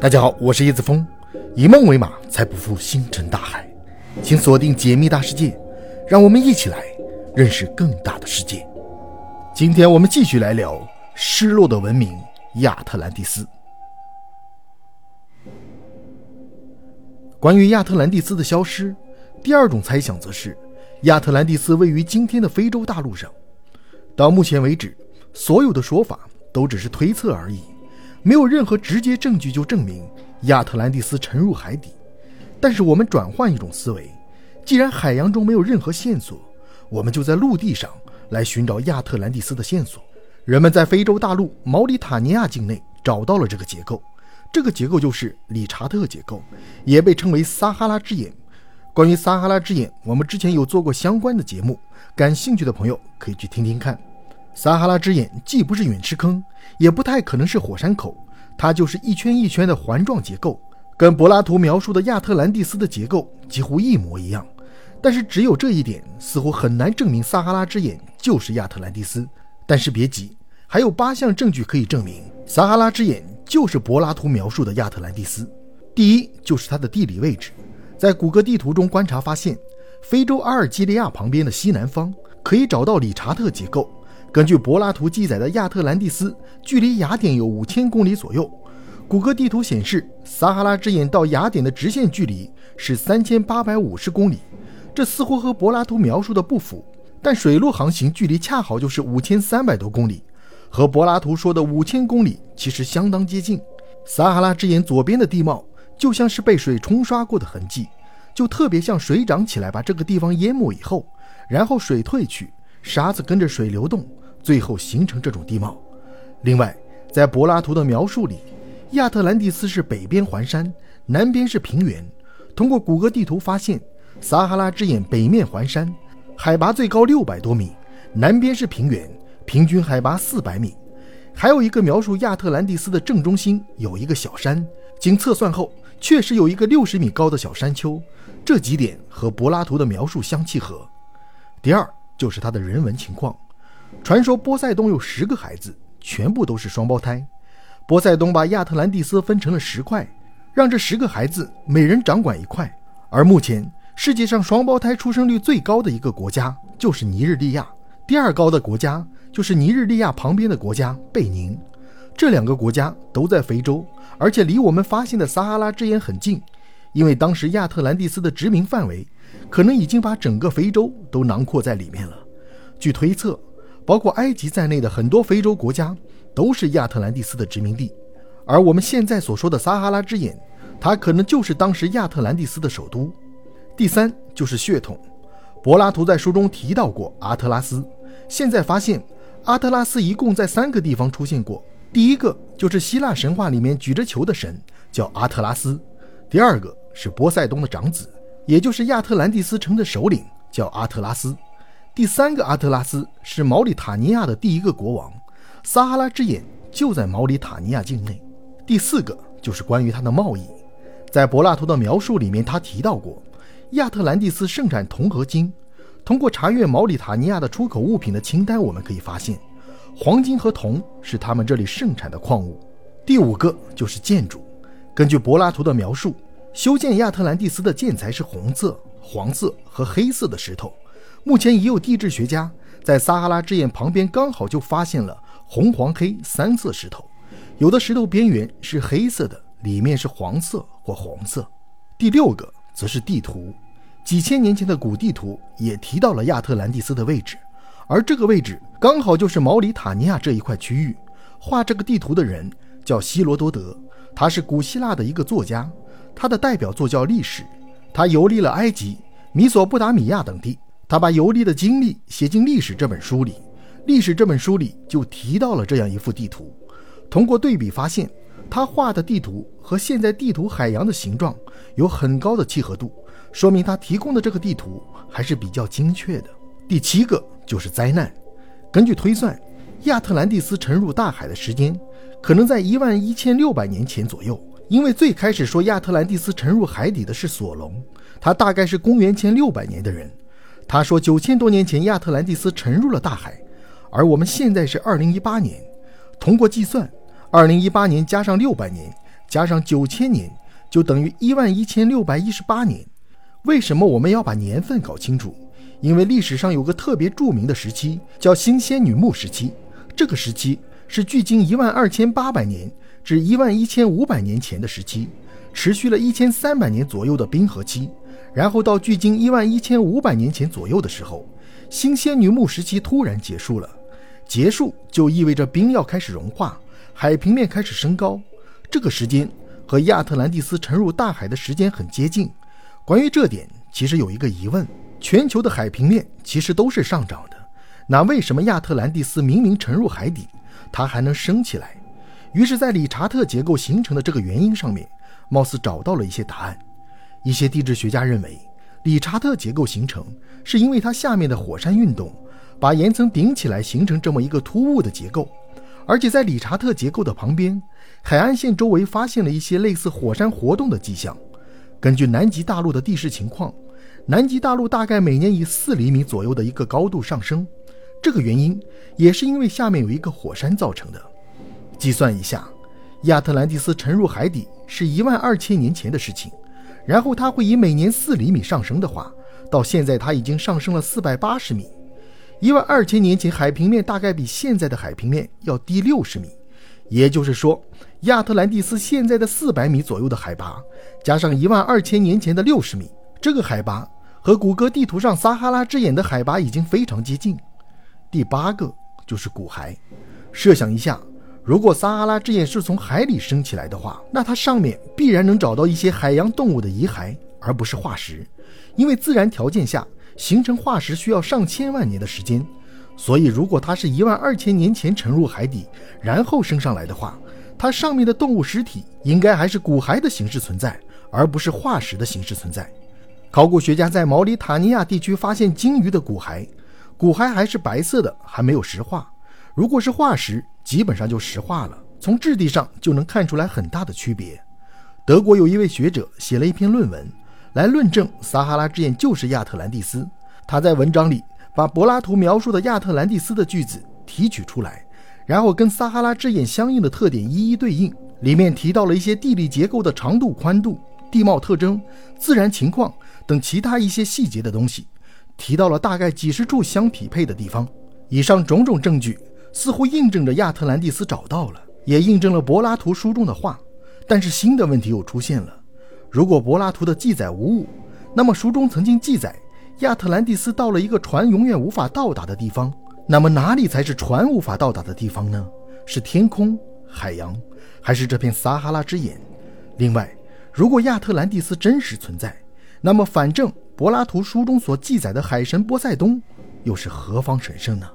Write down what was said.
大家好，我是叶子峰，以梦为马，才不负星辰大海。请锁定解密大世界，让我们一起来认识更大的世界。今天我们继续来聊失落的文明亚特兰蒂斯。关于亚特兰蒂斯的消失，第二种猜想则是亚特兰蒂斯位于今天的非洲大陆上。到目前为止，所有的说法都只是推测而已。没有任何直接证据就证明亚特兰蒂斯沉入海底，但是我们转换一种思维，既然海洋中没有任何线索，我们就在陆地上来寻找亚特兰蒂斯的线索。人们在非洲大陆毛里塔尼亚境内找到了这个结构，这个结构就是理查特结构，也被称为撒哈拉之眼。关于撒哈拉之眼，我们之前有做过相关的节目，感兴趣的朋友可以去听听看。撒哈拉之眼既不是陨石坑，也不太可能是火山口，它就是一圈一圈的环状结构，跟柏拉图描述的亚特兰蒂斯的结构几乎一模一样。但是只有这一点，似乎很难证明撒哈拉之眼就是亚特兰蒂斯。但是别急，还有八项证据可以证明撒哈拉之眼就是柏拉图描述的亚特兰蒂斯。第一，就是它的地理位置，在谷歌地图中观察发现，非洲阿尔及利亚旁边的西南方可以找到理查特结构。根据柏拉图记载的亚特兰蒂斯，距离雅典有五千公里左右。谷歌地图显示，撒哈拉之眼到雅典的直线距离是三千八百五十公里，这似乎和柏拉图描述的不符。但水路航行距离恰好就是五千三百多公里，和柏拉图说的五千公里其实相当接近。撒哈拉之眼左边的地貌就像是被水冲刷过的痕迹，就特别像水涨起来把这个地方淹没以后，然后水退去，沙子跟着水流动。最后形成这种地貌。另外，在柏拉图的描述里，亚特兰蒂斯是北边环山，南边是平原。通过谷歌地图发现，撒哈拉之眼北面环山，海拔最高六百多米，南边是平原，平均海拔四百米。还有一个描述亚特兰蒂斯的正中心有一个小山，经测算后确实有一个六十米高的小山丘。这几点和柏拉图的描述相契合。第二就是它的人文情况。传说波塞冬有十个孩子，全部都是双胞胎。波塞冬把亚特兰蒂斯分成了十块，让这十个孩子每人掌管一块。而目前世界上双胞胎出生率最高的一个国家就是尼日利亚，第二高的国家就是尼日利亚旁边的国家贝宁。这两个国家都在非洲，而且离我们发现的撒哈拉之眼很近，因为当时亚特兰蒂斯的殖民范围可能已经把整个非洲都囊括在里面了。据推测。包括埃及在内的很多非洲国家都是亚特兰蒂斯的殖民地，而我们现在所说的撒哈拉之眼，它可能就是当时亚特兰蒂斯的首都。第三就是血统，柏拉图在书中提到过阿特拉斯，现在发现阿特拉斯一共在三个地方出现过。第一个就是希腊神话里面举着球的神叫阿特拉斯，第二个是波塞冬的长子，也就是亚特兰蒂斯城的首领叫阿特拉斯。第三个阿特拉斯是毛里塔尼亚的第一个国王，撒哈拉之眼就在毛里塔尼亚境内。第四个就是关于他的贸易，在柏拉图的描述里面，他提到过亚特兰蒂斯盛产铜和金。通过查阅毛里塔尼亚的出口物品的清单，我们可以发现，黄金和铜是他们这里盛产的矿物。第五个就是建筑，根据柏拉图的描述，修建亚特兰蒂斯的建材是红色、黄色和黑色的石头。目前已有地质学家在撒哈拉之眼旁边刚好就发现了红、黄、黑三色石头，有的石头边缘是黑色的，里面是黄色或红色。第六个则是地图，几千年前的古地图也提到了亚特兰蒂斯的位置，而这个位置刚好就是毛里塔尼亚这一块区域。画这个地图的人叫希罗多德，他是古希腊的一个作家，他的代表作叫《历史》，他游历了埃及、米索不达米亚等地。他把游历的经历写进《历史》这本书里，《历史》这本书里就提到了这样一幅地图。通过对比发现，他画的地图和现在地图海洋的形状有很高的契合度，说明他提供的这个地图还是比较精确的。第七个就是灾难。根据推算，亚特兰蒂斯沉入大海的时间可能在一万一千六百年前左右，因为最开始说亚特兰蒂斯沉入海底的是索隆，他大概是公元前六百年的人。他说，九千多年前亚特兰蒂斯沉入了大海，而我们现在是二零一八年。通过计算，二零一八年加上六百年，加上九千年，就等于一万一千六百一十八年。为什么我们要把年份搞清楚？因为历史上有个特别著名的时期，叫新仙女木时期。这个时期是距今一万二千八百年至一万一千五百年前的时期，持续了一千三百年左右的冰河期。然后到距今一万一千五百年前左右的时候，新仙女木时期突然结束了。结束就意味着冰要开始融化，海平面开始升高。这个时间和亚特兰蒂斯沉入大海的时间很接近。关于这点，其实有一个疑问：全球的海平面其实都是上涨的，那为什么亚特兰蒂斯明明沉入海底，它还能升起来？于是，在理查特结构形成的这个原因上面，貌似找到了一些答案。一些地质学家认为，理查特结构形成是因为它下面的火山运动。把岩层顶起来，形成这么一个突兀的结构，而且在理查特结构的旁边，海岸线周围发现了一些类似火山活动的迹象。根据南极大陆的地势情况，南极大陆大概每年以四厘米左右的一个高度上升，这个原因也是因为下面有一个火山造成的。计算一下，亚特兰蒂斯沉入海底是一万二千年前的事情，然后它会以每年四厘米上升的话，到现在它已经上升了四百八十米。一万二千年前，海平面大概比现在的海平面要低六十米，也就是说，亚特兰蒂斯现在的四百米左右的海拔，加上一万二千年前的六十米，这个海拔和谷歌地图上撒哈拉之眼的海拔已经非常接近。第八个就是骨骸，设想一下，如果撒哈拉之眼是从海里升起来的话，那它上面必然能找到一些海洋动物的遗骸，而不是化石，因为自然条件下。形成化石需要上千万年的时间，所以如果它是一万二千年前沉入海底，然后升上来的话，它上面的动物尸体应该还是骨骸的形式存在，而不是化石的形式存在。考古学家在毛里塔尼亚地区发现鲸鱼的骨骸，骨骸还是白色的，还没有石化。如果是化石，基本上就石化了，从质地上就能看出来很大的区别。德国有一位学者写了一篇论文。来论证撒哈拉之眼就是亚特兰蒂斯。他在文章里把柏拉图描述的亚特兰蒂斯的句子提取出来，然后跟撒哈拉之眼相应的特点一一对应。里面提到了一些地理结构的长度、宽度、地貌特征、自然情况等其他一些细节的东西，提到了大概几十处相匹配的地方。以上种种证据似乎印证着亚特兰蒂斯找到了，也印证了柏拉图书中的话。但是新的问题又出现了。如果柏拉图的记载无误，那么书中曾经记载亚特兰蒂斯到了一个船永远无法到达的地方。那么哪里才是船无法到达的地方呢？是天空、海洋，还是这片撒哈拉之眼？另外，如果亚特兰蒂斯真实存在，那么反正柏拉图书中所记载的海神波塞冬又是何方神圣呢？